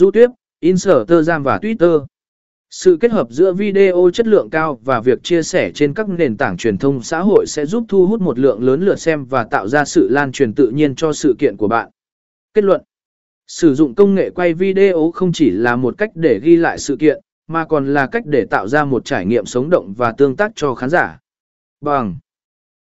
YouTube, Instagram và Twitter. Sự kết hợp giữa video chất lượng cao và việc chia sẻ trên các nền tảng truyền thông xã hội sẽ giúp thu hút một lượng lớn lượt xem và tạo ra sự lan truyền tự nhiên cho sự kiện của bạn. Kết luận Sử dụng công nghệ quay video không chỉ là một cách để ghi lại sự kiện, mà còn là cách để tạo ra một trải nghiệm sống động và tương tác cho khán giả. Bằng